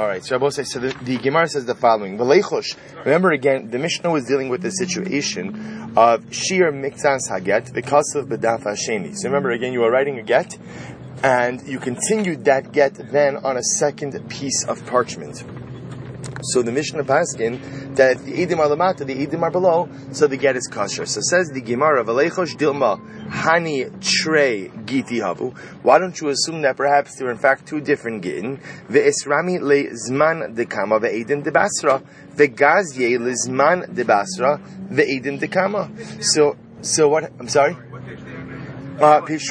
All right, so I will say, so the, the Gemara says the following. Remember again, the Mishnah was dealing with the situation of shir mikzas haget cost of bedaf hasheni. So remember again, you are writing a get, and you continued that get then on a second piece of parchment. So the Mishnah Paskin that the Edim are lamata, the Edim are below, so the get is kosher. So says the Gemara, V'leichosh dilma hani trey giti havu. Why don't you assume that perhaps there are in fact two different gittin? Ve'esrami le zman dekama ve'edim debasra. Ve'gazye le zman de Basra the debasra ve'edim dekama. So, so what, I'm sorry? Uh, page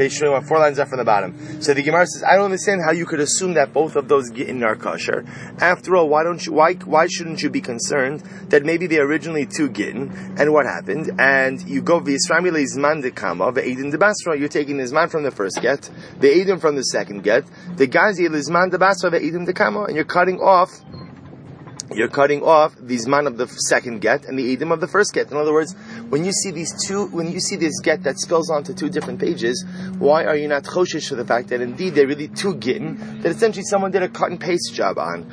21 page 21, four lines up from the bottom. So the Gemara says, I don't understand how you could assume that both of those gittin are kosher. After all, why don't you, why, why shouldn't you be concerned that maybe they originally two gittin, and what happened? And you go, v'yisrami le'izman dekama, ve'edin debasra, you're taking the zman from the first get, the edim from the second get, the gazi le'izman debasra, ve'edin dekama, and you're cutting off you're cutting off the zman of the second get and the edim of the first get. In other words, when you see these two, when you see this get that spills onto two different pages, why are you not choshish for the fact that indeed they're really two gittin that essentially someone did a cut and paste job on?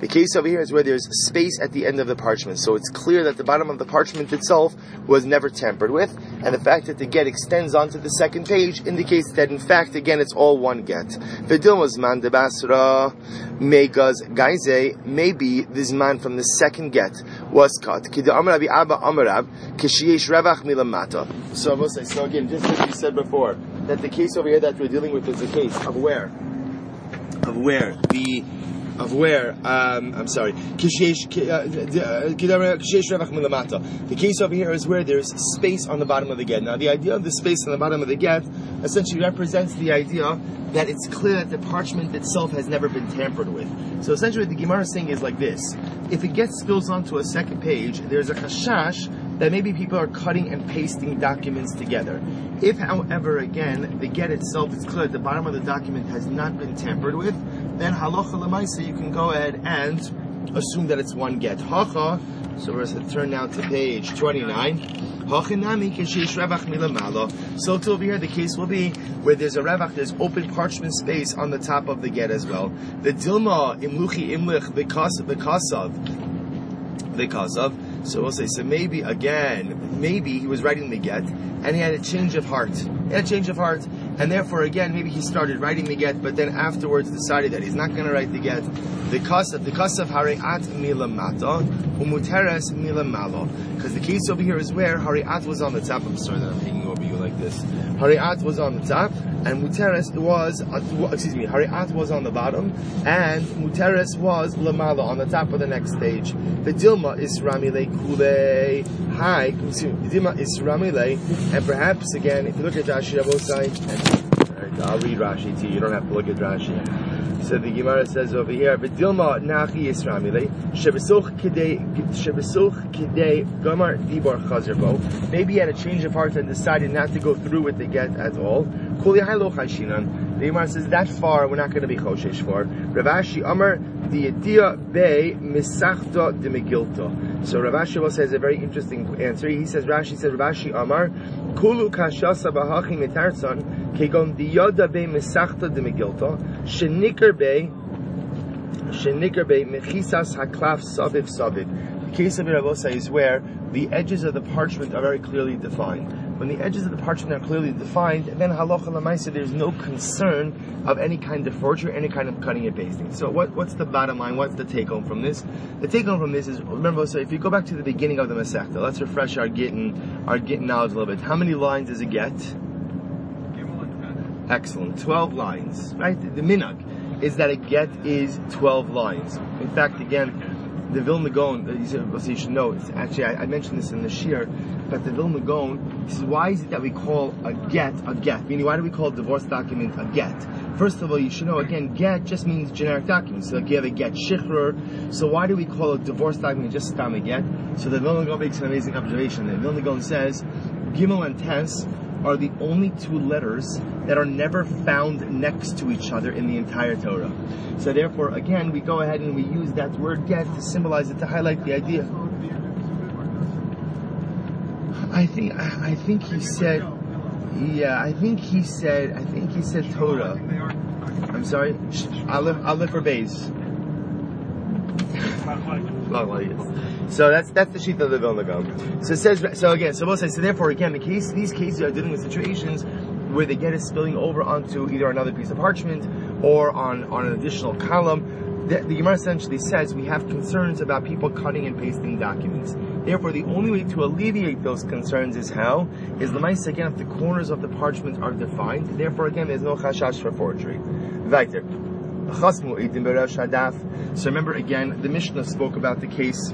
The case over here is where there's space at the end of the parchment, so it's clear that the bottom of the parchment itself was never tampered with, and the fact that the get extends onto the second page indicates that in fact again it's all one get. Megas Gaize, maybe this man from the second get was cut. Kida Amarabi Abba Amarab, Kishiesh Revach Milamata. So I will say, so again, just as we said before, that the case over here that we're dealing with is a case of where? Of where? The of where um, I'm sorry. Uh, the case over here is where there's space on the bottom of the get. Now, the idea of the space on the bottom of the get essentially represents the idea that it's clear that the parchment itself has never been tampered with. So essentially, what the Gemara is saying is like this: If it gets spills onto a second page, there's a chashash that maybe people are cutting and pasting documents together. If, however, again, the get itself is clear, the bottom of the document has not been tampered with, then halacha lemaisa, you can go ahead and assume that it's one get. Hacha, so we're going to turn now to page 29. So to over here, the case will be where there's a revach, there's open parchment space on the top of the get as well. The dilma imluchi imlich because because of because of so we'll say, so maybe again, maybe he was writing the get and he had a change of heart. He had a change of heart, and therefore again, maybe he started writing the get, but then afterwards decided that he's not going to write the get. The kasav, the kasav hariat mila mata, umuteres mila malo. Because the case over here is where hariat was on the top. I'm sorry that I'm hanging over you like this. Hariat was on the top, and muteres was, uh, excuse me, hariat was on the bottom, and muteres was lamala on the top of the next stage. The dilma is ramile kule hi, dilma is ramile, and perhaps again, if you look at Rashi Rabosai, I'll read Rashi to you. You don't have to look at Rashi. So the Gemara says over here, "V'dilma nachi yisramile shebesuch kidei shebesuch kidei gamar dibor chazerbo." Maybe he had a change of heart and decided not to go through with the get at all. Kuli hailo chayshinan. The Gemara says that far we're not going to be choshesh for. Rav Ashi Amar the idea be misachta de megilta. So Rav Ashi will says a very interesting answer. He says Rashi says Rav Ashi Amar kulu kashasa bahachi mitarson kegon diyoda be misachta de megilta shenikar be shenikar be mechisas haklaf saviv saviv. The case of Ravosa is where the edges of the parchment are very clearly defined when the edges of the parchment are clearly defined, then halacha lemaisa, there's no concern of any kind of forgery, any kind of cutting and pasting. So what, what's the bottom line? What's the take home from this? The take home from this is, remember, so if you go back to the beginning of the Masechta, let's refresh our getting, our getting knowledge a little bit. How many lines does it get? Excellent. 12 lines, right? The minag is that a get is 12 lines. In fact, again, the Vilna Gaon, uh, so you should know, it's actually, I, I, mentioned this in the Shir, but the Vilna Gaon, this is why is it that we call a get a get? Meaning, why do we call a divorce document a get? First of all, you should know, again, get just means generic documents. So like you have a get shichrur. So why do we call a divorce document just stam a get? So the Vilna Gaon makes an amazing observation. The Vilna Gaon says, Gimel and Tes are the only two letters that are never found next to each other in the entire Torah. So therefore, again, we go ahead and we use that word get to symbolize it, to highlight the idea. I think, I think he said, yeah, I think he said, I think he said Torah. I'm sorry. Aleph, Aleph or Bays. So that's that's the sheet of the Vilna Gaon. So it says so again. So we'll say so. Therefore, again, the case these cases are dealing with situations where the get is spilling over onto either another piece of parchment or on on an additional column. The, the Gemara essentially says we have concerns about people cutting and pasting documents. Therefore, the only way to alleviate those concerns is how? Is the mice again if the corners of the parchment are defined. Therefore, again, there's no chashash for forgery. Weiter. So remember again, the Mishnah spoke about the case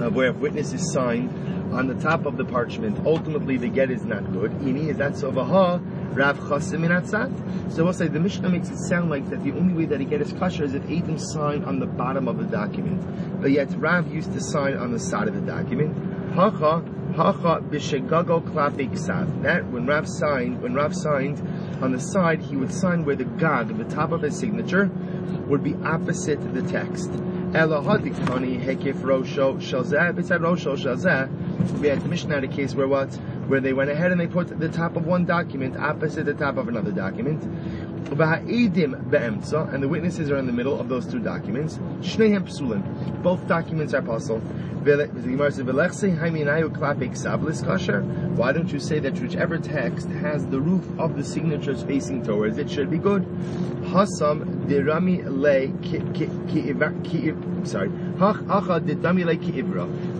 of where if witness is signed on the top of the parchment, ultimately the get is not good. Ini is that sovaha Rav Chasim So we'll say the Mishnah makes it sound like that the only way that he get his kosher is if Adam signed on the bottom of the document. But yet Rav used to sign on the side of the document. Hacha Hacha b'shegago klape That when Rav signed, when Rav signed on the side, he would sign where the gag, the top of his signature, would be opposite the text. Elahadikani hekif rosho shalzeh. Said rosho shalzeh, we had the Mishnah had a case where what? Where they went ahead and they put the top of one document opposite the top of another document. And the witnesses are in the middle of those two documents. Both documents are possible. Why don't you say that whichever text has the roof of the signatures facing towards it should be good? Sorry. The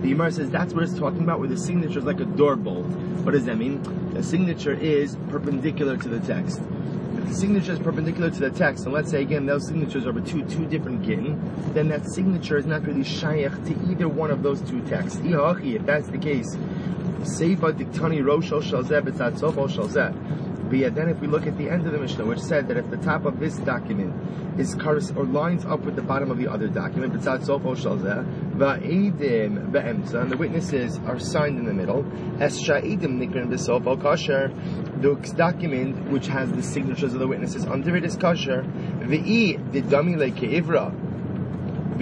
Gemara says that's what it's talking about, where the signature is like a door bolt. What does that mean? The signature is perpendicular to the text the signature is perpendicular to the text, and let's say again those signatures are two two different gittin, then that signature is not really shaykh to either one of those two texts. If that's the case, Seifa diktani roshel shalzeh b'tzad sofo shalzeh. But then if we look at the end of the Mishnah, which said that if the top of this document is cursed or lines up with the bottom of the other document, and the witnesses are signed in the middle, the document which has the signatures of the witnesses under it is kosher, ke'ivra,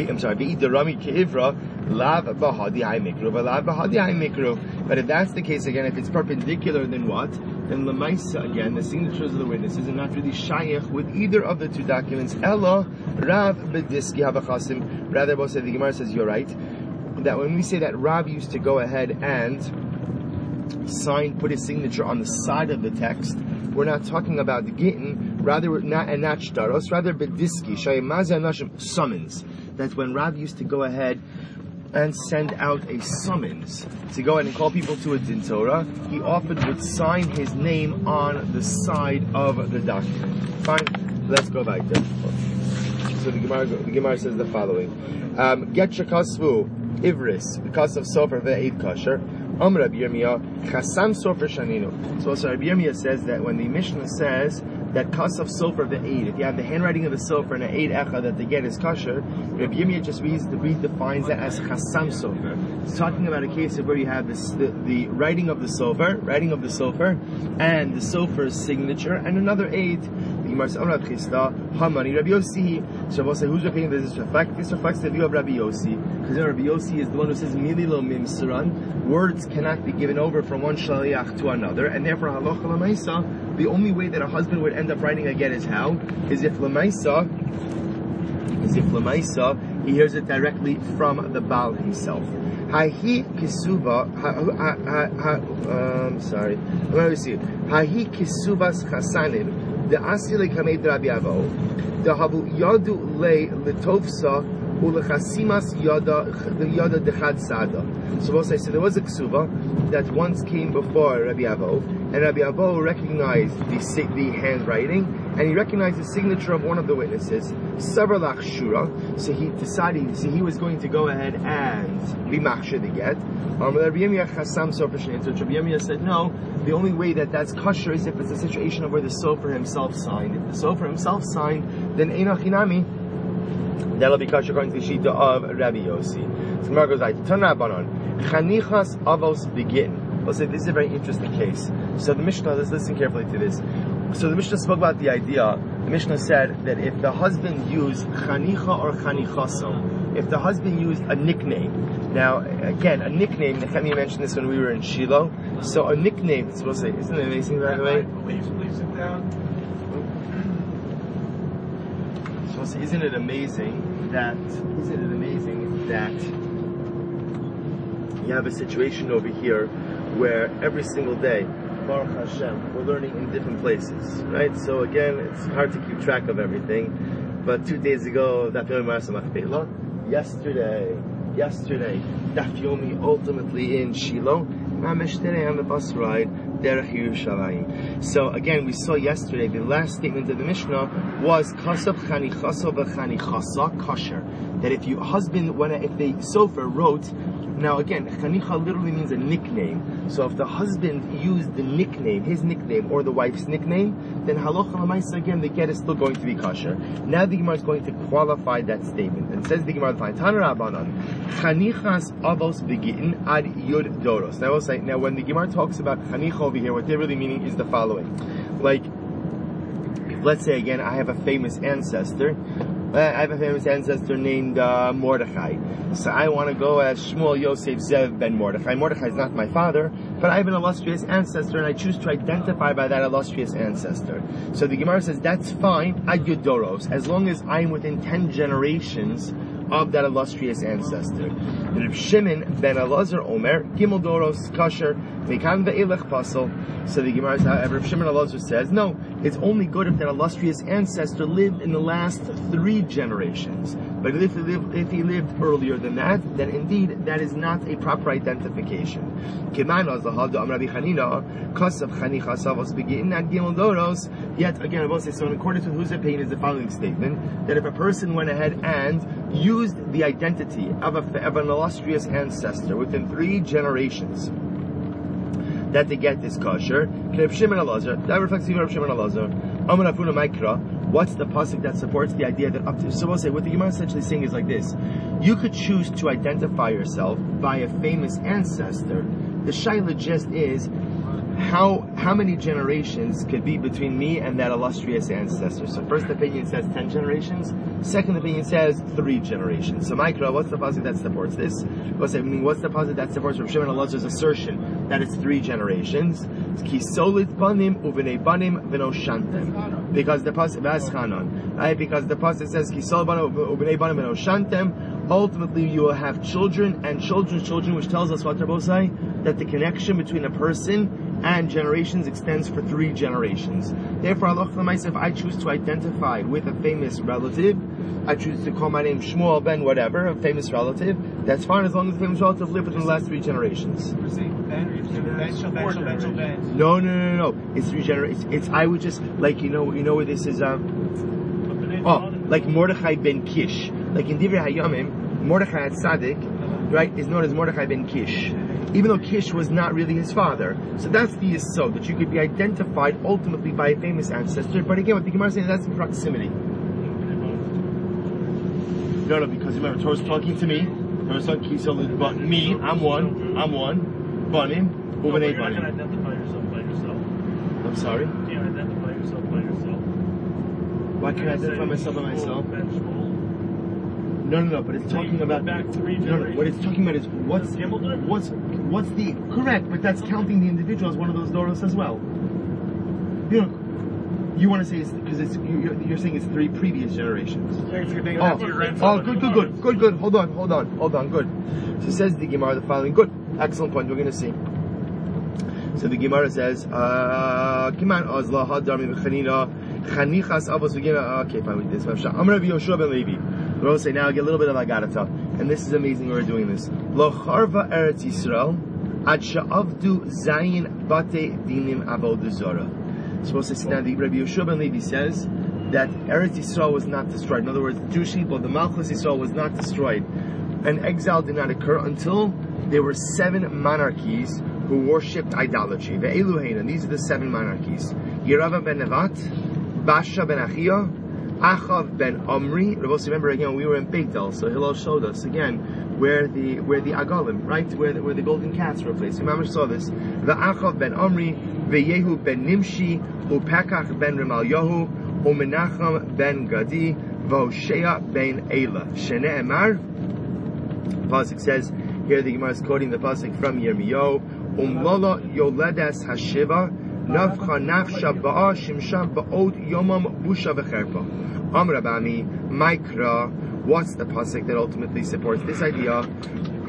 I'm sorry, dirami ke'ivra, lav bahadi mikru, lav bahadi. But if that's the case again, if it's perpendicular, then what? Then lemaisa again, the signatures of the witnesses are not really shaykh with either of the two documents. Ella rav bediski havachasim. Rather, both the Gemara says you're right. That when we say that Rav used to go ahead and sign, put his signature on the side of the text, we're not talking about the gittin, rather not and not rather bediski shayimazah nashim summons. That's when Rav used to go ahead and send out a summons to go ahead and call people to a din Torah, he often would sign his name on the side of the document. Fine, let's go back there. So the Gemara, the Gemara says the following: um, Get ivris because of sofer ve'ed kasher. Om Rabbi Yirmiyah chasam sofer shaninu. So also Rabbi Yirmiyah says that when the Mishnah says that cost of sofer the aid. If you have the handwriting of the sofer and an eight echa that they get is kosher, Rabbi Yirmiyah just reads the redefines that as chasam sofer. It's talking about a case of where you have this, the, the writing of the sofer, writing of the sofer, and the sofer's signature, and another aid. The Gemara says, Rabbi Chisda, Hamani, Rabbi Yossi. So we'll who's repeating this reflect? This reflects the view of Rabbi Yossi, because Rabbi Yossi is the one who says, Mililo mimsaran, words cannot be given over from one shaliach to another, and therefore halacha lamaisa, the only way that a husband would end up writing a get is how? Is if lamaisa, is if lamaisa, he hears it directly from the Baal himself. Hahi kisuva, um, sorry, let me see. Hahi kisuvas chasanim, the asile kamed Rabbi Avo, the habu yadu le litovsa ulechasimas yada yada dechad sada. So we'll say, so there was a ksuva that once came before Rabbi Avo, and Rabbi Avo recognized the, the handwriting, and he recognized the signature of one of the witnesses, Savralach Shura, so he decided, so he was going to go ahead and be the get. Um, Rabbi Yirmiyah said, no, the only way that that's kosher is if it's a situation of where the sofer himself signed. If the sofer himself signed, then Einachinami, That'll be kosher according to the Shita of Rabbi Yossi. So Gemara goes like, Banon, Chanichas Avos begin. We'll say this is a very interesting case. So the Mishnah, let's listen carefully to this. So the Mishnah spoke about the idea, the Mishnah said that if the husband used Chanicha or Chanichasom, if the husband used a nickname, now again, a nickname, Nehemiah mentioned this when we were in Shiloh, so a nickname, it's supposed to say, isn't it amazing by the way? Please, please sit down. isn't it amazing that isn't it amazing that you have a situation over here where every single day, Baruch Hashem, we're learning in different places, right? So again, it's hard to keep track of everything. But two days ago, yesterday, yesterday, Daf Yomi ultimately in Shiloh, Mamish today on the bus ride, Derech Yerushalayim. So again, we saw yesterday, the last statement of the Mishnah was Kasav Chanichasa v'Chanichasa kosher. That if your husband, when if the sofer wrote now again, chanicha literally means a nickname. So if the husband used the nickname, his nickname, or the wife's nickname, then halacha lemaisa again, the get is still going to be kosher. Now the Gemara is going to qualify that statement. And says the Gemara, Tana Rabbanan, chanichas avos begitin ad yud doros. Now I will say, now when the Gemara talks about chanicha over here, what they're really meaning is the following. Like, let's say again, I have a famous ancestor, I have a famous ancestor named uh, Mordechai. So I want to go as Shmuel Yosef Zev ben Mordechai. Mordechai is not my father, but I have an illustrious ancestor, and I choose to identify by that illustrious ancestor. So the Gemara says that's fine, ad as long as I'm within ten generations of that illustrious ancestor. Reb Shimon ben Elazar Omer, Gimel Doros Kasher, Mekan ve'elech Pasel. So the Gemara, uh, however, Reb Shimon Elazar says, no, it's only good if that illustrious ancestor lived in the last three generations. But if he, lived, if he lived earlier than that, then indeed that is not a proper identification. Yet again, I so in accordance with whose opinion is the following statement, that if a person went ahead and used the identity of, a, of an illustrious ancestor within three generations, that they get this kosher. That reflects the Shimon Elazar. What's the pasuk that supports the idea that up to? So we'll say what the Gemara is essentially saying is like this: You could choose to identify yourself by a famous ancestor. The shaila just is how how many generations could be between me and that illustrious ancestor? So first opinion says ten generations. Second opinion says three generations. So Mikra, what's the positive that supports this? What's, mean, what's the positive that supports Rav Shimon Elazar's assertion that it's three generations? Kisolit banim uvnei banim v'noshantem. Because the pasuk right? Because the pasuk says kisolit banim banim v'noshantem. Ultimately, you will have children and children's children, which tells us what Rabosai that the connection between a person and generations extends for three generations. Therefore, if I choose to identify with a famous relative, I choose to call my name Shmuel Ben whatever, a famous relative, that's fine as long as the famous relative lived within the last three generations. No, no, no, no, no. It's three generations. It's, I would just, like, you know, you know where this is, um, oh, like Mordechai ben Kish. Like in Divrei Hayamim, Mordechai at Sadik, right, is known as Mordechai ben Kish even though Kish was not really his father. So that's the Yisod, that you could be identified ultimately by a famous ancestor. But again, what the Gemara is saying, that's in proximity. No, no, because remember, Torah's talking to me. Torah's talking to but me, I'm one, I'm one, Banim, Ubanei Banim. You identify yourself by yourself. I'm sorry? Do you identify yourself by yourself? Why can't I identify myself by myself? No, no, no. But it's talking about back three no, no. What it's talking about is what's what's what's the correct, but that's counting the individual as one of those doros as well. You know, you want to say it's because it's you're, you're, saying it's three previous generations. Oh, oh, good, good, good, good, good. Hold on, hold on, hold on. Good. So says the Gemara the following. Good, excellent point. We're going to see. So the Gemara says, uh, "Kiman azla hadarmi b'chanina chanichas avos Okay, fine. We did this. Amar Yoshua ben Levi. We're going to say now get a little bit of Agarata. And this is amazing we're doing this. Lo charva Eretz Yisrael ad sha'avdu zayin bate dinim avod zora. Supposed to say now the Rabbi Yeshua ben Levi says that Eretz Yisrael was not destroyed. In other words, the Jewish people, the Malchus Yisrael was not destroyed. And exile did not occur until there were seven monarchies who worshipped idolatry. Ve'eluhein, and these are the seven monarchies. Yerava ben Nevat, Basha ben Achia, Achav ben Omri. remember again, we were in Beitel, so Hillel showed us again where the where the Agalim, right, where the, where the golden cats were placed. Remember, saw this. The Achav ben Omri, Yehu ben Nimshi, Upekach ben Remalyahu, Umenachem ben Gadi, Voshea ben Ela. Shene Emar. Pasuk says here the Gemara is quoting the pasuk from Yirmiyahu. Umlala yoledes hashiva Nafcha nafsha ba'a shimsha ba'od yomam busha v'cherpa. Amr Abami, Mikra, what's the pasuk that ultimately supports this idea?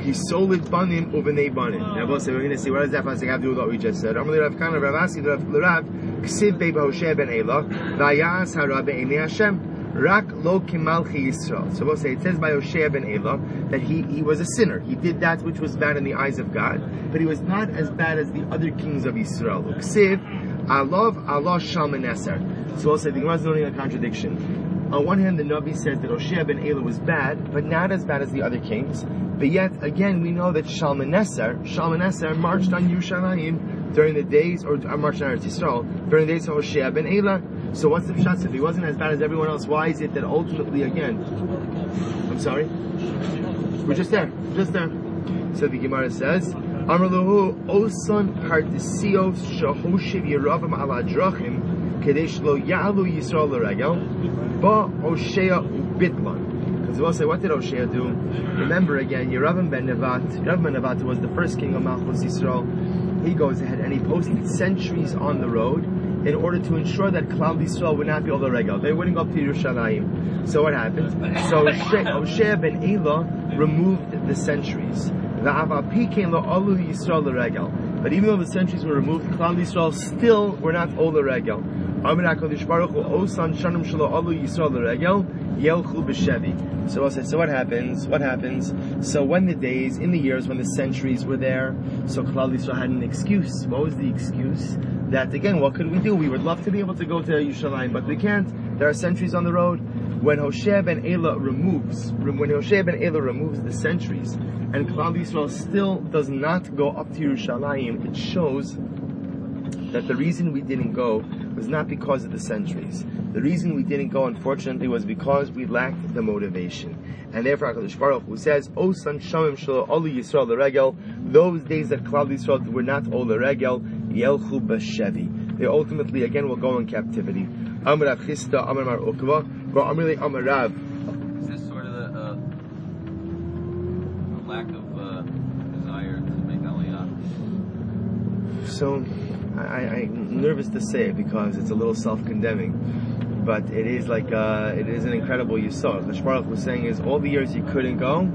He sold it banim uvenei banim. Oh. Now we'll say, we're going to see what does that pasuk have to do with what we just said. Amr Rav Kana, Rav Asi, Rav Rav, Ksiv Beba Hoshea ben Ela, Vayas hara be'enei Hashem. Rak lo kimalchi Yisrael. So we'll say it says by Hoshea ben Ela that he, he was a sinner. He did that which was bad in the eyes of God, but he was not as bad as the other kings of Israel. Uksiv, Alov Allah Shalmaneser. So we'll say the Gemara is noting a contradiction. On one hand, the Navi says that Hoshea ben Ela was bad, but not as bad as the other kings. But yet, again, we know that Shalmaneser, Shalmaneser marched on Yerushalayim during the days, or uh, marched on Eretz Yisrael, during the days of Hoshea ben Ela. So what's the pshat? If he wasn't as bad as everyone else, why is it that ultimately, again, I'm sorry? We're just there, just there. So the Gemara says, Amar lahu osan partisios shahoshiv yeravam ala drachim kadesh lo ya'alu Yisrael l'regel ba Hoshea ubitlan. Because we'll say, what did Hoshea do? Remember again, Yeravam ben Nevat, Yeravam ben Nevat was the first king of Malchus Yisrael. He goes ahead and he posted sentries on the road in order to ensure that Klal Yisrael would not be all the regal. They wouldn't go up to Yerushalayim. So what happened? So Hoshea ben Ela removed the sentries. The Avapi came to Alu Yisrael the regal. But even though the sentries were removed, Klal Yisrael still were not all the regal. So I said, so what happens? What happens? So when the days, in the years when the centuries were there, so Klal Yisrael had an excuse. What was the excuse? That again, what could we do? We would love to be able to go to Yerushalayim, but we can't. There are centuries on the road. When Hoshea ben Ela removes, when Hoshea ben Ela removes the centuries, and Klal Yisrael still does not go up to Yerushalayim, it shows that the reason we didn't go was not because of the centuries. The reason we didn't go, unfortunately, was because we lacked the motivation. And therefore, HaKadosh Baruch who says, O son shamim shelo olu Yisrael l'regel, those days that Klal Yisrael were not ol l'regel, yelchu b'shevi. They ultimately, again, will go in captivity. Amar Rav Chisda, Amar Mar Ukva, Amar Le Amar Rav. Is this sort of the, uh, a lack of uh, desire to make aliyah? So, I, I'm nervous to say it because it's a little self-condemning, but it is like uh, it is an incredible yisod. The Baruch was saying is all the years you couldn't go,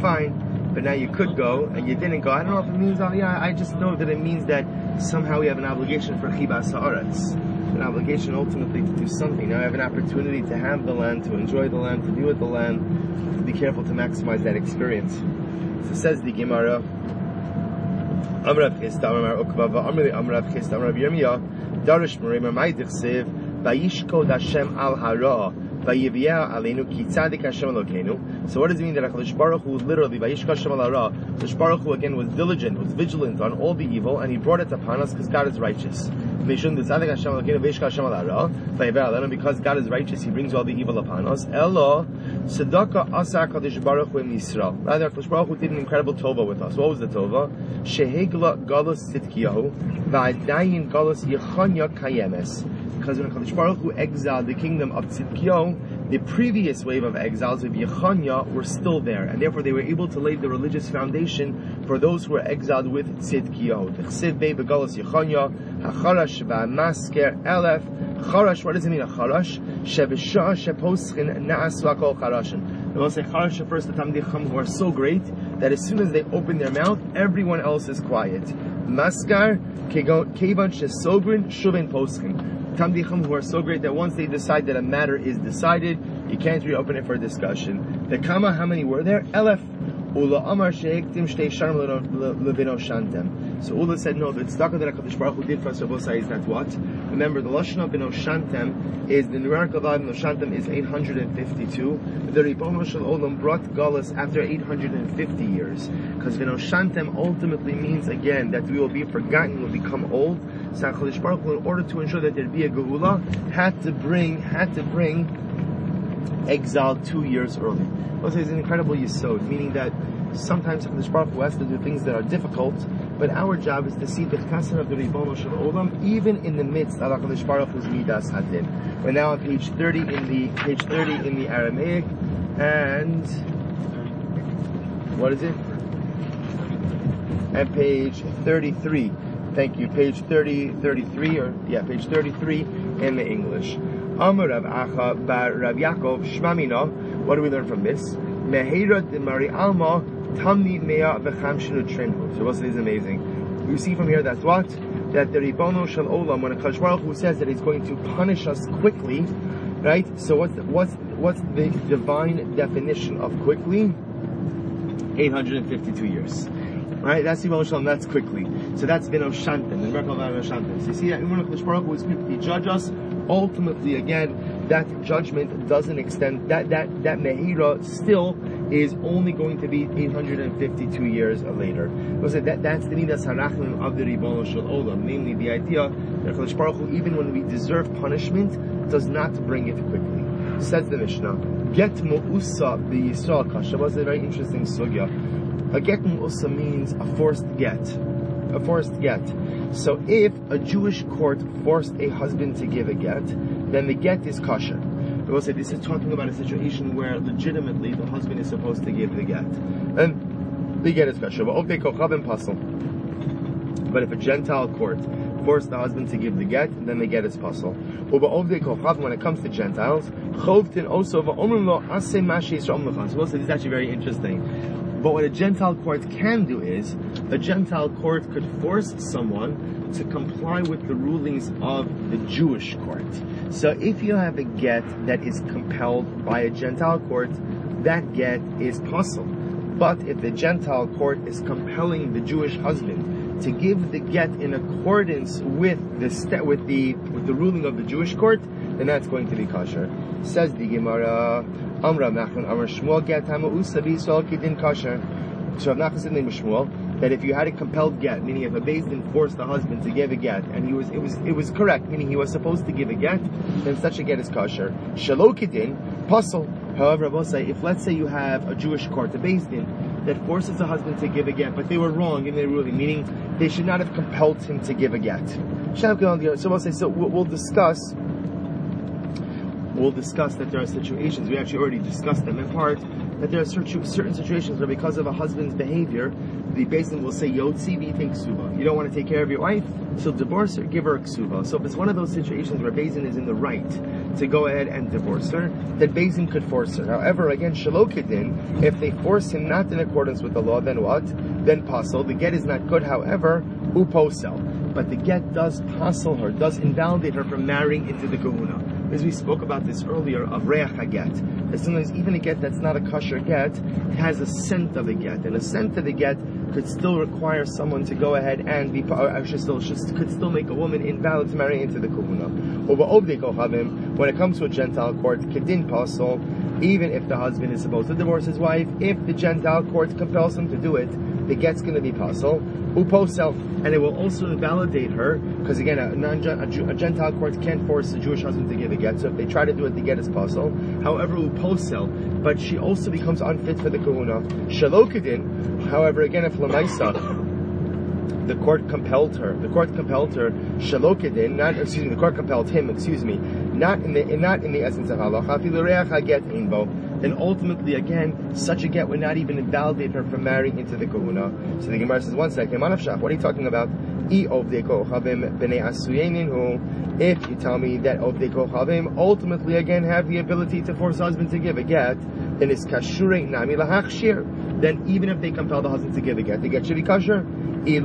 fine, but now you could go and you didn't go. I don't know if it means aliyah. I just know that it means that somehow we have an obligation for chibas haaretz, an obligation ultimately to do something. Now I have an opportunity to have the land, to enjoy the land, to be with the land, to be careful to maximize that experience. So says the Gemara. Amrav Chisda, Amar Ukva, Amri Amrav Chisda, Amrav Yirmiyah, Darish Merim, Mai Dichsiv, Vayishkod Hashem al Hara, Vayiviyah Aleinu, Ki Tzadik Hashem Elokeinu. So what does it mean that HaKadosh Baruch Hu literally, Vayishkod Hashem al Hara, Baruch Hu again was diligent, was vigilant on all the evil, and he brought it upon us because God is righteous. Because God is righteous, he brings all the evil upon us. Elo, Tzedakah Asa HaKadosh Baruch Hu Yisrael. Rather, HaKadosh Baruch Hu did an incredible tova with us. What was the tova? Shehigla Galus Tzidkiyahu, Va'adayin Galus Yechanya Kayemes. Because when HaKadosh Baruch Hu exiled the kingdom of Tzidkiyahu, the previous wave of exiles of Yechanya were still there, and therefore they were able to lay the religious foundation for those who were exiled with Tzidkiyahu. Bei Begalus Yechanya, Hacharash Va'masker Elef, Charash, what does it mean, a charash? Shevishah sheposchin na'as lakol charashin. They will say charash to Talmidei Chacham who are so great that as soon as they open their mouth, everyone else is quiet. Maskar, kevan shesogrin, shuvin poschin. Talmidei Chacham who are so great that once they decide that a matter is decided, you can't reopen it for discussion. The kama, how many were there? Elef. Ula Amar Shtei Sharm Levino Shantem. So Ula said, no, the tzedakah that HaKadosh Baruch Hu did for us, Rabbi is that what? Remember, the Lashon of Bino Shantem is, the numerical value of Shantem is 852. The Ribono Shel Olam brought Galus after 850 years. Because Bino Shantem ultimately means, again, that we will be forgotten, will become old. So HaKadosh Baruch Hu, in order to ensure that there'd be a Geula, had to bring, had to bring exiled two years early. Also, it's an incredible yisod, meaning that sometimes the Baruch Hu has to do things that are difficult, but our job is to see the chesed of the Ribono Shel Olam, even in the midst of HaKadosh Baruch Hu's midas hadin. We're now on page 30 in the page 30 in the Aramaic, and what is it? And page 33. Thank you. Page 30, 33, or yeah, page 33 in the English. Rav Acha bar Rav Yaakov. What do we learn from this? Meheira de Mari Alma Tamni Mea v'chamshinu Trinhu. So what's is amazing. You see from here that's what? That the Ribono Shel Olam, when a Baruch Hu says that he's going to punish us quickly, right? So what's the, what's what's the divine definition of quickly? 852 years. Right? That's the Shalom, that's quickly. So that's Vino Shantan, and Merkal Vino Shantan. So you see that Kadosh Baruch Hu is quickly judge us, ultimately again, that judgment doesn't extend, that, that, that Mehira still is only going to be 852 years later. Because that, that's the Nidas Harachim of the Ribbon Shel namely the idea that Kadosh Baruch Hu, even when we deserve punishment, does not bring it quickly. Says the Mishnah, Get Mu'usa the Yisrael Kasha was a very interesting sugya. A get Mu'usa means a forced get. A forced get. So if a Jewish court forced a husband to give a get, then the get is kosher. We will say this is talking about a situation where legitimately the husband is supposed to give the get. And the get is kosher. But if a Gentile court forced the husband to give the get, then the get is puzzle. When it comes to Gentiles, so this is actually very interesting. But what a Gentile court can do is, a Gentile court could force someone to comply with the rulings of the Jewish court. So if you have a get that is compelled by a Gentile court, that get is puzzle. But if the Gentile court is compelling the Jewish husband to give the get in accordance with the st- with the with the ruling of the Jewish court, then that's going to be kosher. Says the Gemara, Amr Shmuel get Kedin kosher. So Shmuel that if you had a compelled get, meaning if a Din forced the husband to give a get, and he was it was it was correct, meaning he was supposed to give a get, then such a get is kosher. Shalokidin, puzzle. However, I say, if let's say you have a Jewish court, a Din, that forces a husband to give a get, but they were wrong in their ruling, meaning they should not have compelled him to give a get. So we'll say, so we'll discuss we'll discuss that there are situations, we actually already discussed them in part, that there are certain situations where because of a husband's behavior, the basin will say, Yotzi v'ting ksuba. You don't want to take care of your wife, so divorce her, give her a ksuba. So if it's one of those situations where basin is in the right to go ahead and divorce her, then basin could force her. However, again, shalokidin, if they force him not in accordance with the law, then what? Then pasul. The get is not good, however, uposel. But the get does pasul her, does invalidate her from marrying into the kahuna as we spoke about this earlier, of reach haget. That sometimes even a get that's not a kosher get has a scent of a get, and a scent of a get could still require someone to go ahead and be, or actually still, could still make a woman invalid to marry into the kahuna. When it comes to a Gentile court, kedin pasul, even if the husband is supposed to divorce his wife, if the Gentile court compels him to do it, the get's going to be pasul. Uposel, and it will also invalidate her, because again, a, a, a, Gentile court can't force a Jewish husband to give a get, so if they try to do it, the get is pasul. However, uposel, but she also becomes unfit for the kahuna. Shalokadin, however, again, if Lamaisa, the court compelled her. The court compelled her shalokidin, not excuse me. The court compelled him. Excuse me, not in the not in the essence of halacha. Then ultimately, again, such a get would not even invalidate her from marrying into the kahuna. So the Gemara says, one second, manavshach. What are you talking about? If you tell me that Ovdei Kochavim ultimately again have the ability to force husband to give a get, then it's kashure nami lahachshir. Then even if they compel the husband to give a get, the get should be kasher. If,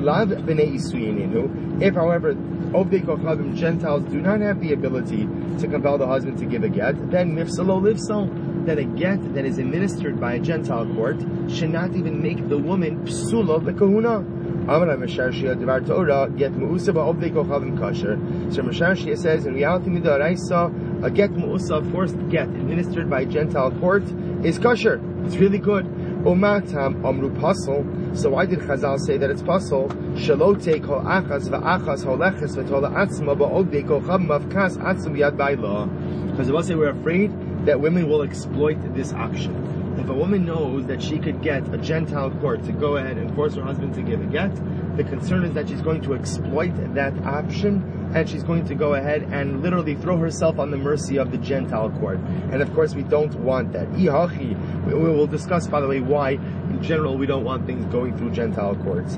however, Ovdei Kochavim Gentiles do not have the ability to compel the husband to give a get, then nifsalo livsal. Then a get that is administered by a Gentile court should not even make the woman psula the kahuna. Amar Mesharshia Devar Torah get Mu'usa Ba'obdei Kochavim Kasher. So Mesharshia says, in reality, Midaraisa, a get Mu'usa, forced get, administered by Gentile court, is kosher. It's really good. Umatam Amru Pasul. So why did Chazal say that it's Pasul? Shalote Kol Achas Va'achas Holeches V'tola Atzma Ba'obdei Kochav Mavkas Atzum Yad Baila. Because the say we're afraid that women will exploit this option. If a woman knows that she could get a Gentile court to go ahead and force her husband to give a get, the concern is that she's going to exploit that option and she's going to go ahead and literally throw herself on the mercy of the Gentile court. And of course, we don't want that. Ihachi, We will discuss, by the way, why in general we don't want things going through Gentile courts.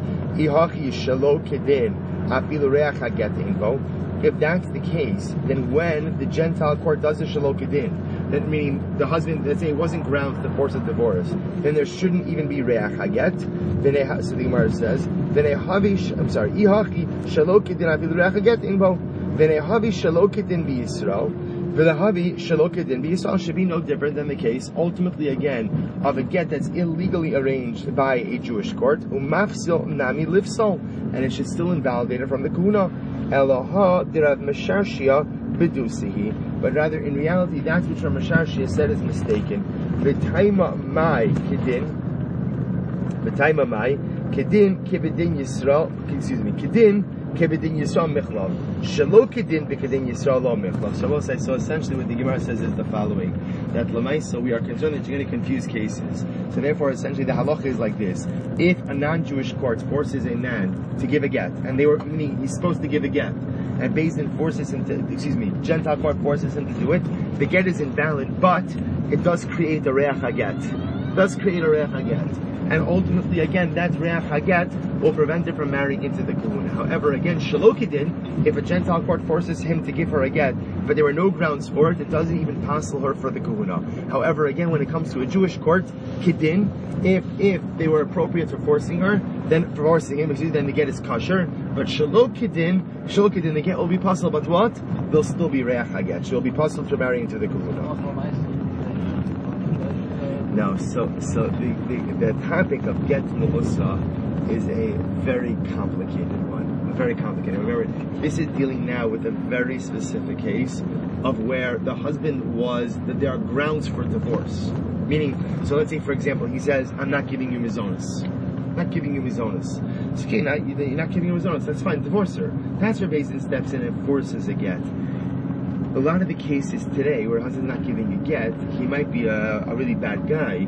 afilu reach haget invo. If that's the case, then when the Gentile court does a shalokadin, that meaning the husband, let's say it wasn't grounds to force a divorce, then there shouldn't even be reach haget. Then it, so the Gemara says, then a havish, I'm sorry, reach haget invo. Then a havi shalokadin bi Yisrael. For the Havi should be no different than the case, ultimately again, of a get that's illegally arranged by a Jewish court, umafsil nami lifsal, and it should still invalidate it from the kuna. But rather, in reality, that which Rav Mesharshia said is mistaken. V'taima mai kedin, v'taima mai kedin kibedin Yisrael, excuse me, kedin kibedin Yisrael michlav. Shalo kedin b'kedin Yisrael lo michlav. So, we'll say, so essentially what the Gemara says is the following. That Lamaisa, we are concerned that you're going to confuse cases. So therefore, essentially the halacha is like this. If a non-Jewish court forces a man to give a get, and they were, meaning he's supposed to give a get, and Bezdin forces him to, excuse me, Gentile court forces him to do it, the get is invalid, but it does create a reach haget. Does create a reach haget. And ultimately, again, that reach haget will prevent her from marrying into the kahuna. However, again, shalokidin, if a Gentile court forces him to give her a get, but there were no grounds for it, it doesn't even passel her for the kahuna. However, again, when it comes to a Jewish court, kidin, if if they were appropriate for forcing her, then for forcing him, excuse me, then the get is kosher. But shalokidin, shalokidin, the get will be possible, but what? They'll still be reach haget. She'll be possible to marry into the kahuna. No, so so the, the, the topic of get muhusa is a very complicated one. Very complicated. Remember, this is dealing now with a very specific case of where the husband was that there are grounds for divorce. Meaning, so let's say for example, he says, "I'm not giving you mizonos." Not giving you mizonos. It's okay, not, you're not giving you mizonos. That's fine. Divorce her. That's Basin steps in and forces a get a lot of the cases today where a husband's not giving a get, he might be a, a really bad guy,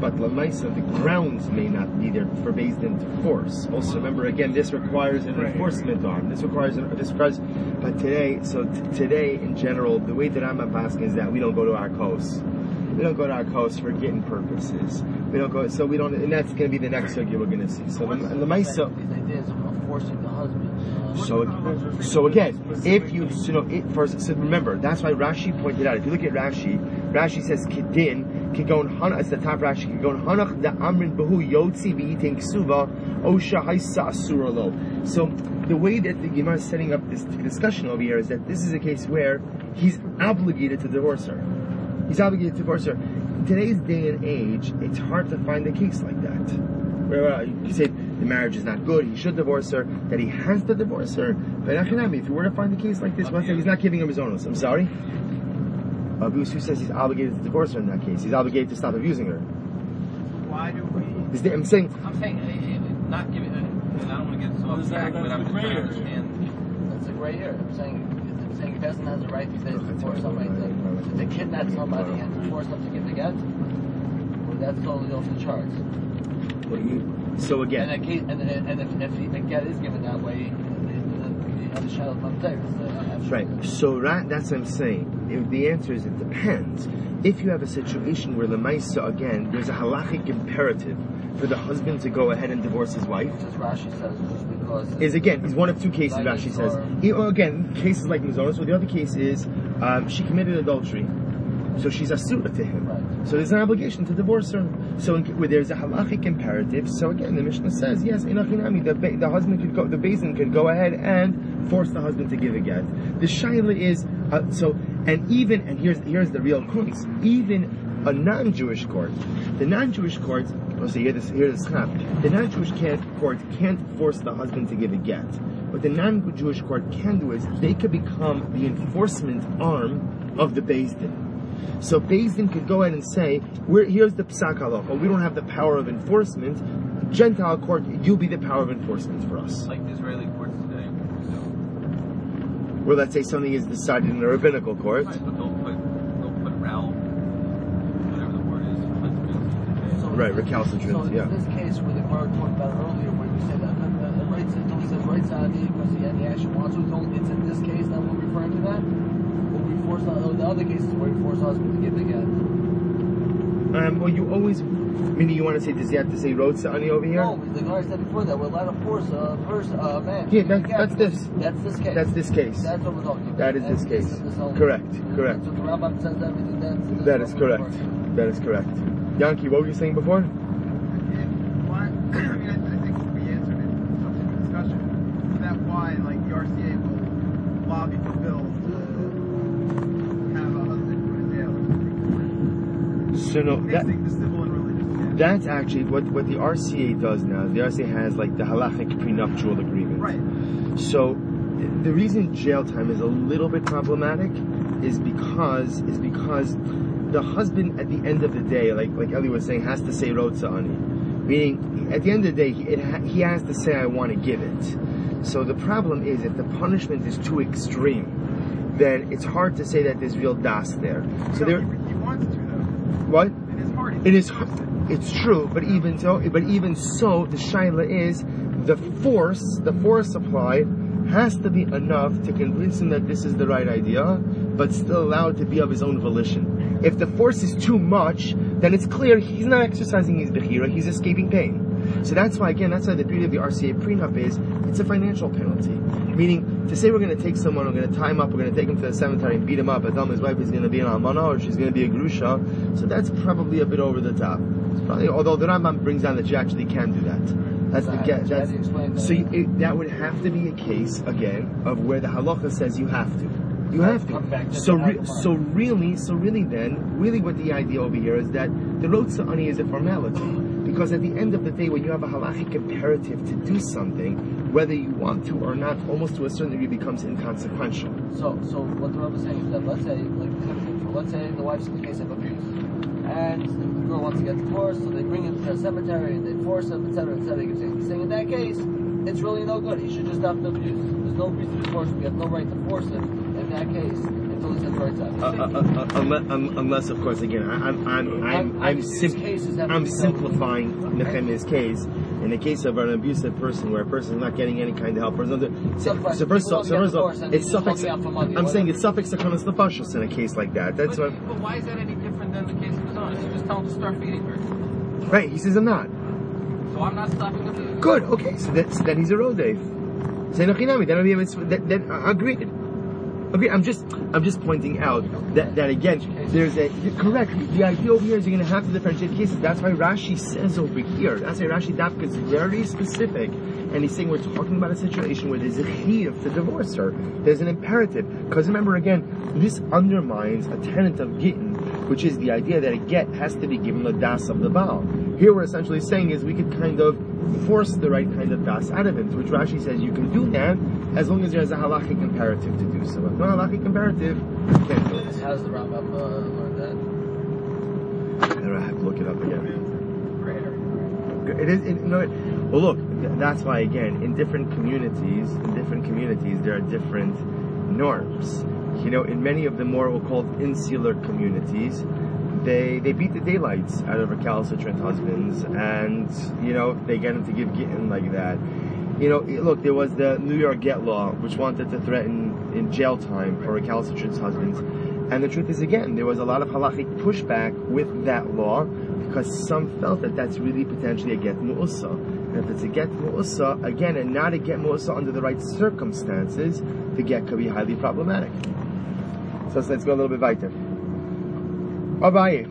but Lamaisa, the grounds may not be there for Din to force. Also, remember again, this requires an enforcement arm. This requires an, this requires. But today, so t- today in general, the way that I'm asking is that we don't go to our coast. We don't go to our coast for getting purposes. We don't go, so we don't, and that's going to be the next circuit we're going to see. So Lamaisa. These ideas of forcing the husband. So, so again, if you, you know, it, first, so remember, that's why Rashi pointed out, if you look at Rashi, Rashi says, Kedin, Kigon Hana, it's the top Rashi, Kigon Hanach da Amrin Behu Yotzi V'itin Ksuva, Osha Haisa Asura Lo. So, the way that the Gemara is setting up this discussion over here is that this is a case where he's obligated to divorce her. He's obligated to divorce her. In today's day and age, it's hard to find a case like that. Where uh, you say the marriage is not good, he should divorce her, that he has to divorce her. But if you were to find a case like this, he's not giving him his own. I'm sorry. Abu who says he's obligated to divorce her in that case. He's obligated to stop abusing her. Why do we? Is the- I'm saying, I'm saying, uh, uh, not giving, uh, I don't want to get so What is that? but I'm just trying to understand. That's a gray area. I'm saying, I'm saying a person has a right to say to force somebody to, to kidnap somebody and to force them to give the get. Well, that's totally off the charts. what you- so again, a case, and, and, and if, if the get is given that way, the, child not there. Right. So right, that's what I'm saying. If the answer is it depends. If you have a situation where the Lemaisa again, there's a halachic imperative for the husband to go ahead and divorce his wife. Just Rashi says. Is again, he's one of two cases. Rashi says. He- again, cases like Mizonos. So the other case is um, she committed adultery, so she's a suitor to him. So there's an obligation to divorce her. So in, where there's a halachic imperative. So again, the Mishnah says yes, in Achinami, the the husband could go, the basin could go ahead and force the husband to give a get. The shaila is uh, so, and even and here's here's the real crux. Even a non-Jewish court, the non-Jewish court. Let's see, here this here this chap. The non-Jewish can't, court can't force the husband to give a get. What the non-Jewish court can do is they could become the enforcement arm of the Beis Din. So Beis Din could go ahead and say, We're, here's the psak halacha. We don't have the power of enforcement. Gentile court, you be the power of enforcement for us. Like the Israeli courts today. So, Where let's say something is decided in a rabbinical court. right, but they'll put, they'll put Ralph, whatever the word is. So Right, recalcitrant, So yeah. in this case where the Gemara talked about earlier, where you said that the right says don't says right side because he, he actually wants to. It's in this case that we're referring to that. Where we force the, the other cases where we force the husband to give the get. Um, well, you always, meaning you want to say, does he have to say Rotsa Ani over here? No, the guy said before that we're allowed to force a person, a man. Yeah, to that's- get- that's this. That's this case. That's this case. That's what we're talking about. That is That's this case. is this whole- Correct, correct. So the Rambam says everything that's. That is correct. That is correct. Yankee, what were you saying before? And why, I mean, I, I think we answered it in some of the discussion. That why, like, the RCA will lobby for Bill to have a husband who is ill. So no, that, Mixing the civil and religious. that's actually what, what the RCA does now. The RCA has like the halachic prenuptial agreement. Right. So the reason jail time is a little bit problematic is because is because the husband at the end of the day, like like Eli was saying, has to say rotza ani, meaning at the end of the day he, it ha- he has to say I want to give it. So the problem is if the punishment is too extreme, then it's hard to say that there's real das there. So So there, he, he wants to, though. What? His heart. It is. It's true, but even so, but even so, the shaila is the force, the force applied has to be enough to convince him that this is the right idea, but still allowed to be of his own volition. If the force is too much, then it's clear he's not exercising his bechira; he's escaping pain. So that's why, again, that's why the beauty of the RCA prenup is it's a financial penalty. Meaning, to say we're going to take someone, we're going to tie him up, we're going to take him to the cemetery and beat him up, and tell him his wife is going to be an almana or she's going to be a grusha, so that's probably a bit over the top. Probably, although the Rambam brings down that you actually can do that. That's the get. so That's do you explain that? so you, it, that would have to be a case again of where the halacha says you have to. You have to. to So re- so really, so really, then, really, what the idea over here is that the rotza ani is a formality. Because at the end of the day, when you have a halachic imperative to do something, whether you want to or not, almost to a certain degree becomes inconsequential. So, so what the Rebbe is saying is that let's say, like, let's say the wife's in the case of abuse, and the girl wants to get divorced, so they bring him to the cemetery and they force him, etc., etc. He's saying, in that case, it's really no good. He should just stop the abuse. There's no reason to force him. We have no right to force him in that case until he says the right time. Uh, uh, unless, um, unless, of course, again, I, I'm, I'm, I'm, I'm- I'm, sim- I'm simplifying Okay. Nehemiah's case. In the case of an abusive person, where a person is not getting any kind of help, or something, so, Some so first of all, so get first of all, divorced it's he's just suffix. holding out for I'm saying whatever. it's safek sakanas nefashos in a case like that. That's but, what. but why is that any different than the case of his own? You just tell him to start feeding her. Right? He says I'm not. So I'm not stopping the feeding. Good. Okay. So, that, so then he's a rodef. Say Nechinami. Then I'll be able to. That, that, uh, agreed. Agreed. I'm just. I'm just pointing out that that again. There's a correct. The idea over here is you're to have to differentiate cases. That's why Rashi says over here. That's why Rashi Dafka is very specific, and he's saying we're talking about a situation where there's a chiyuv to divorce her. There's an imperative. Because remember again, this undermines a tenet of gittin, which is the idea that a get has to be given the das of the baal. Here we're essentially saying is we could kind of force the right kind of das out of him, which Rashi says you can do that as long as there's a halachic imperative to do so. If no halachic imperative, you can't do it. How does the Rambam uh, learn that? I don't know, I have to look it up again. Gray area. It is, it, no, it, well look, th- that's why again, in different communities, in different communities, there are different norms. You know, in many of the more we'll call insular communities, they they beat the daylights out of recalcitrant husbands, and you know they get them to give gittin like that. You know, look, there was the New York Get Law, which wanted to threaten in jail time for recalcitrant husbands. And the truth is, again, there was a lot of halachic pushback with that law because some felt that that's really potentially a get mu'usa. And if it's a get mu'usa, again, and not a get mu'usa under the right circumstances, the get could be highly problematic. So let's go a little bit weiter. Abaye.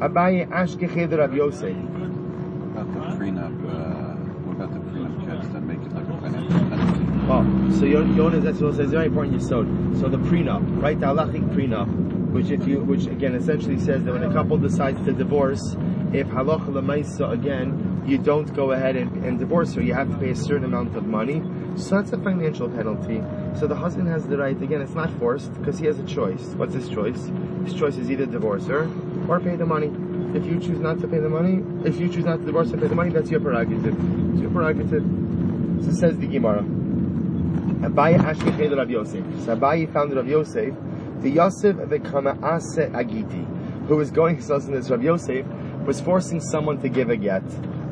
Abaye Ashkeche de Rav Yosef. About the prenup, uh, what about the prenup judge that make it like a financial penalty? Oh, so Yon- Yonas, that's what says very important yisod. So the prenup, right? The halachic prenup, which if you, which again essentially says that when a couple decides to divorce, if halacha lemaisa again, you don't go ahead and, and divorce her, you have to pay a certain amount of money. So that's a financial penalty. So the husband has the right, again, it's not forced, because he has a choice. What's his choice? His choice is either divorce her or pay the money. If you choose not to pay the money, if you choose not to divorce and pay the money, that's your prerogative. It's your prerogative. So says the Gemara. Abaye Ashkechei de Rav Yosef. So Abaye found Rav Yosef, the Yosef the Ase Agiti, who was going, so listen to this, Rav Yosef was forcing someone to give a get.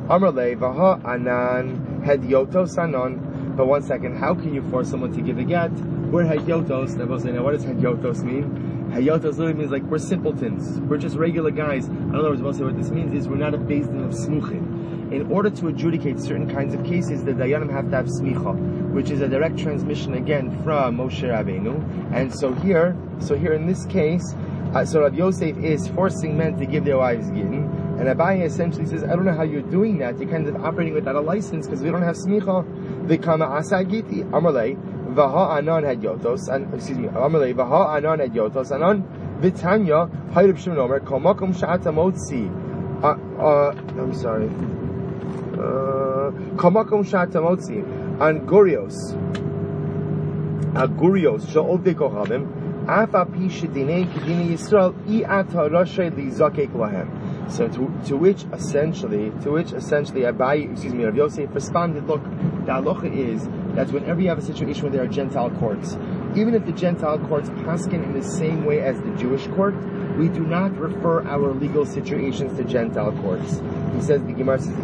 Amrle Vaha Anan Had Yotos Anon. But one second, how can you force someone to give a get? We're Had Yotos. What does Had Yotos mean? Hayotos literally means like we're simpletons. We're just regular guys. In other words, mostly what this means is we're not a beis din of smuchim. In order to adjudicate certain kinds of cases, the dayanim have to have smicha, which is a direct transmission again from Moshe Rabbeinu. And so here, so here in this case, uh, so Rabbi Yosef is forcing men to give their wives gittin, and Abaye essentially says, I don't know how you're doing that. You're kind of operating without a license because we don't have smicha. V'kama asa giti amalei v'ha anon had yotos and excuse me amalei v'ha anon had yotos anon v'tanya hayrib shimon omer kol makom sha'ata motzi. Uh, uh, I'm sorry. Uh, kol makom sha'ata motzi and gurios. Agurios sha'ol dekochavim. Afa pi shedinei Yisrael i ata rashay li zakek lahem. So to, to which essentially, to which essentially Abaye, excuse me, Rav Yosef responded, look, the halacha is that whenever you have a situation where there are Gentile courts, even if the Gentile courts paskin in the same way as the Jewish court, we do not refer our legal situations to Gentile courts. He says, the Gemara says.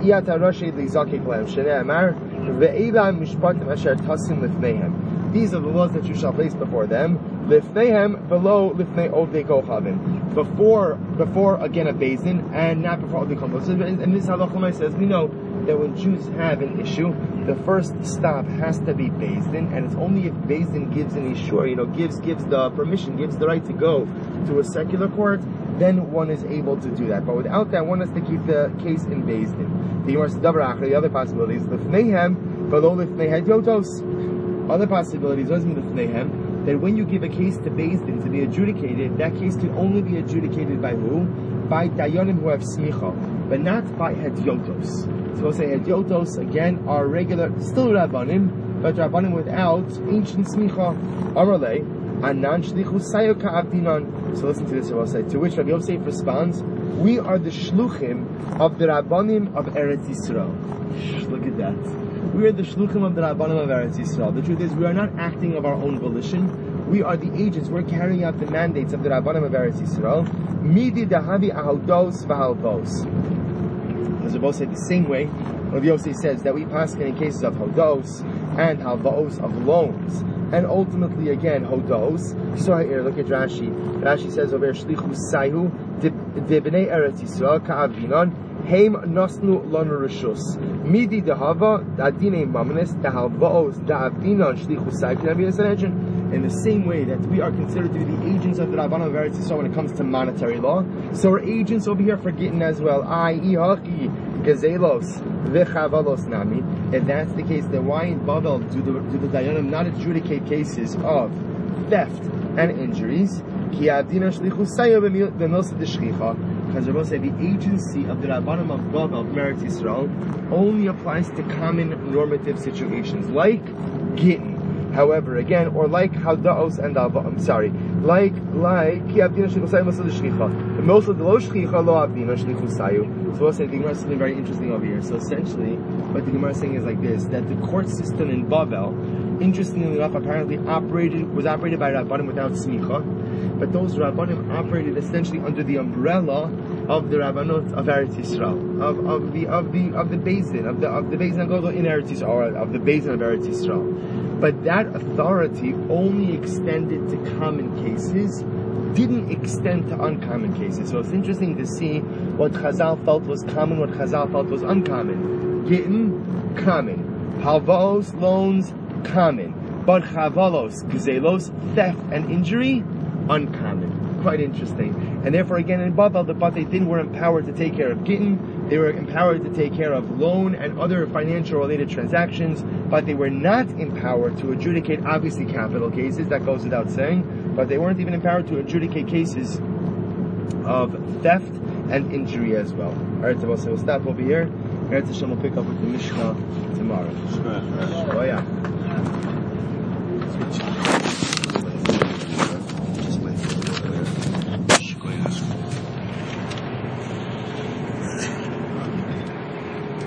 These are the laws that you shall place before them. Lifneihem below lifnei ovdei kochavim. Before, before again a beis din, and not before kochavim. And and this halacha says we know that when Jews have an issue, the first stop has to be beis din, and it's only if beis din gives an issue, you know, gives gives the permission, gives the right to go to a secular court, then one is able to do that. But without that, one has to keep the case in beis din. The the other possibilities, lifneihem below lifnei hadyotos. Other possibilities, lifneihem? That when you give a case to beis din to be adjudicated, that case can only be adjudicated by who? By dayanim who have smicha, but not by hadyotos. So we'll say hadyotos again are regular, still rabbanim, but rabbanim without ancient smicha. Amarle, anan shlichu sayo ka'avdinon. So listen to this, say. To which Rabbi Yosef responds, "We are the shluchim of the rabbanim of Eretz Yisrael." Look at that. We are the shluchim of the rabbanim of Eretz Yisrael. The truth is, we are not acting of our own volition. We are the agents. We're carrying out the mandates of the rabbanim of Eretz Yisrael. Midi dahavi ahaldos v'halvos. We both say the same way, Rav Yosef says that we pass in cases of hodos and halvos of loans, and ultimately again hodos. So here, look at Rashi. Rashi says over shlichu sayu debnei eretz Yisrael ka'avinon heim nosnu lon rishus midi dehava dadine mamanis dahalvos da'avinon shlichu k'navi Sanhedrin. In the same way that we are considered to be the agents of the Rabban of Eretz Yisrael when it comes to monetary law, so we're agents over here for getting as well. I, ihaki, gazelos, v'chavalos nami. If that's the case, then why in Babel do the, do the Dayanim not adjudicate cases of theft and injuries? Ki avdina shlichu sayo b'milsa Rabbi say the agency of the Rabbanim of Babel, of Eretz Yisrael, only applies to common normative situations, like getting. However, again, or like Hadaos and Alba, I'm sorry, like, like, Ki Avdina Mosa L'Shchicha. Most of the Lo Shchicha Lo Avdina Shlichusayu. So we'll say the Gemara is something very interesting over here. So essentially, what the Gemara is saying is like this, that the court system in Babel, interestingly enough, apparently operated, was operated by Rabbanim without Smicha, but those Rabbanim operated essentially under the umbrella of the Rabbanot of Eretz Yisrael, of, of the, of the, of the beis din, of the, of the beis din of in Eretz Yisrael, of the beis din of Eretz Yisrael. But that authority only extended to common cases, didn't extend to uncommon cases. So it's interesting to see what Chazal felt was common, what Chazal felt was uncommon. Gittin, common. Halvaos, loans, common. But chavalos, gzelos, theft and injury, uncommon. Quite interesting. And therefore, again, in Babel, the Bate Din were empowered to take care of Gittin, they were empowered to take care of loan and other financial related transactions, but they were not empowered to adjudicate obviously capital cases, that goes without saying, but they weren't even empowered to adjudicate cases of theft and injury as well. Alright, so we'll stop over here. Eretz Hashem will pick up with the Mishnah tomorrow. Sure, sure. Oh yeah.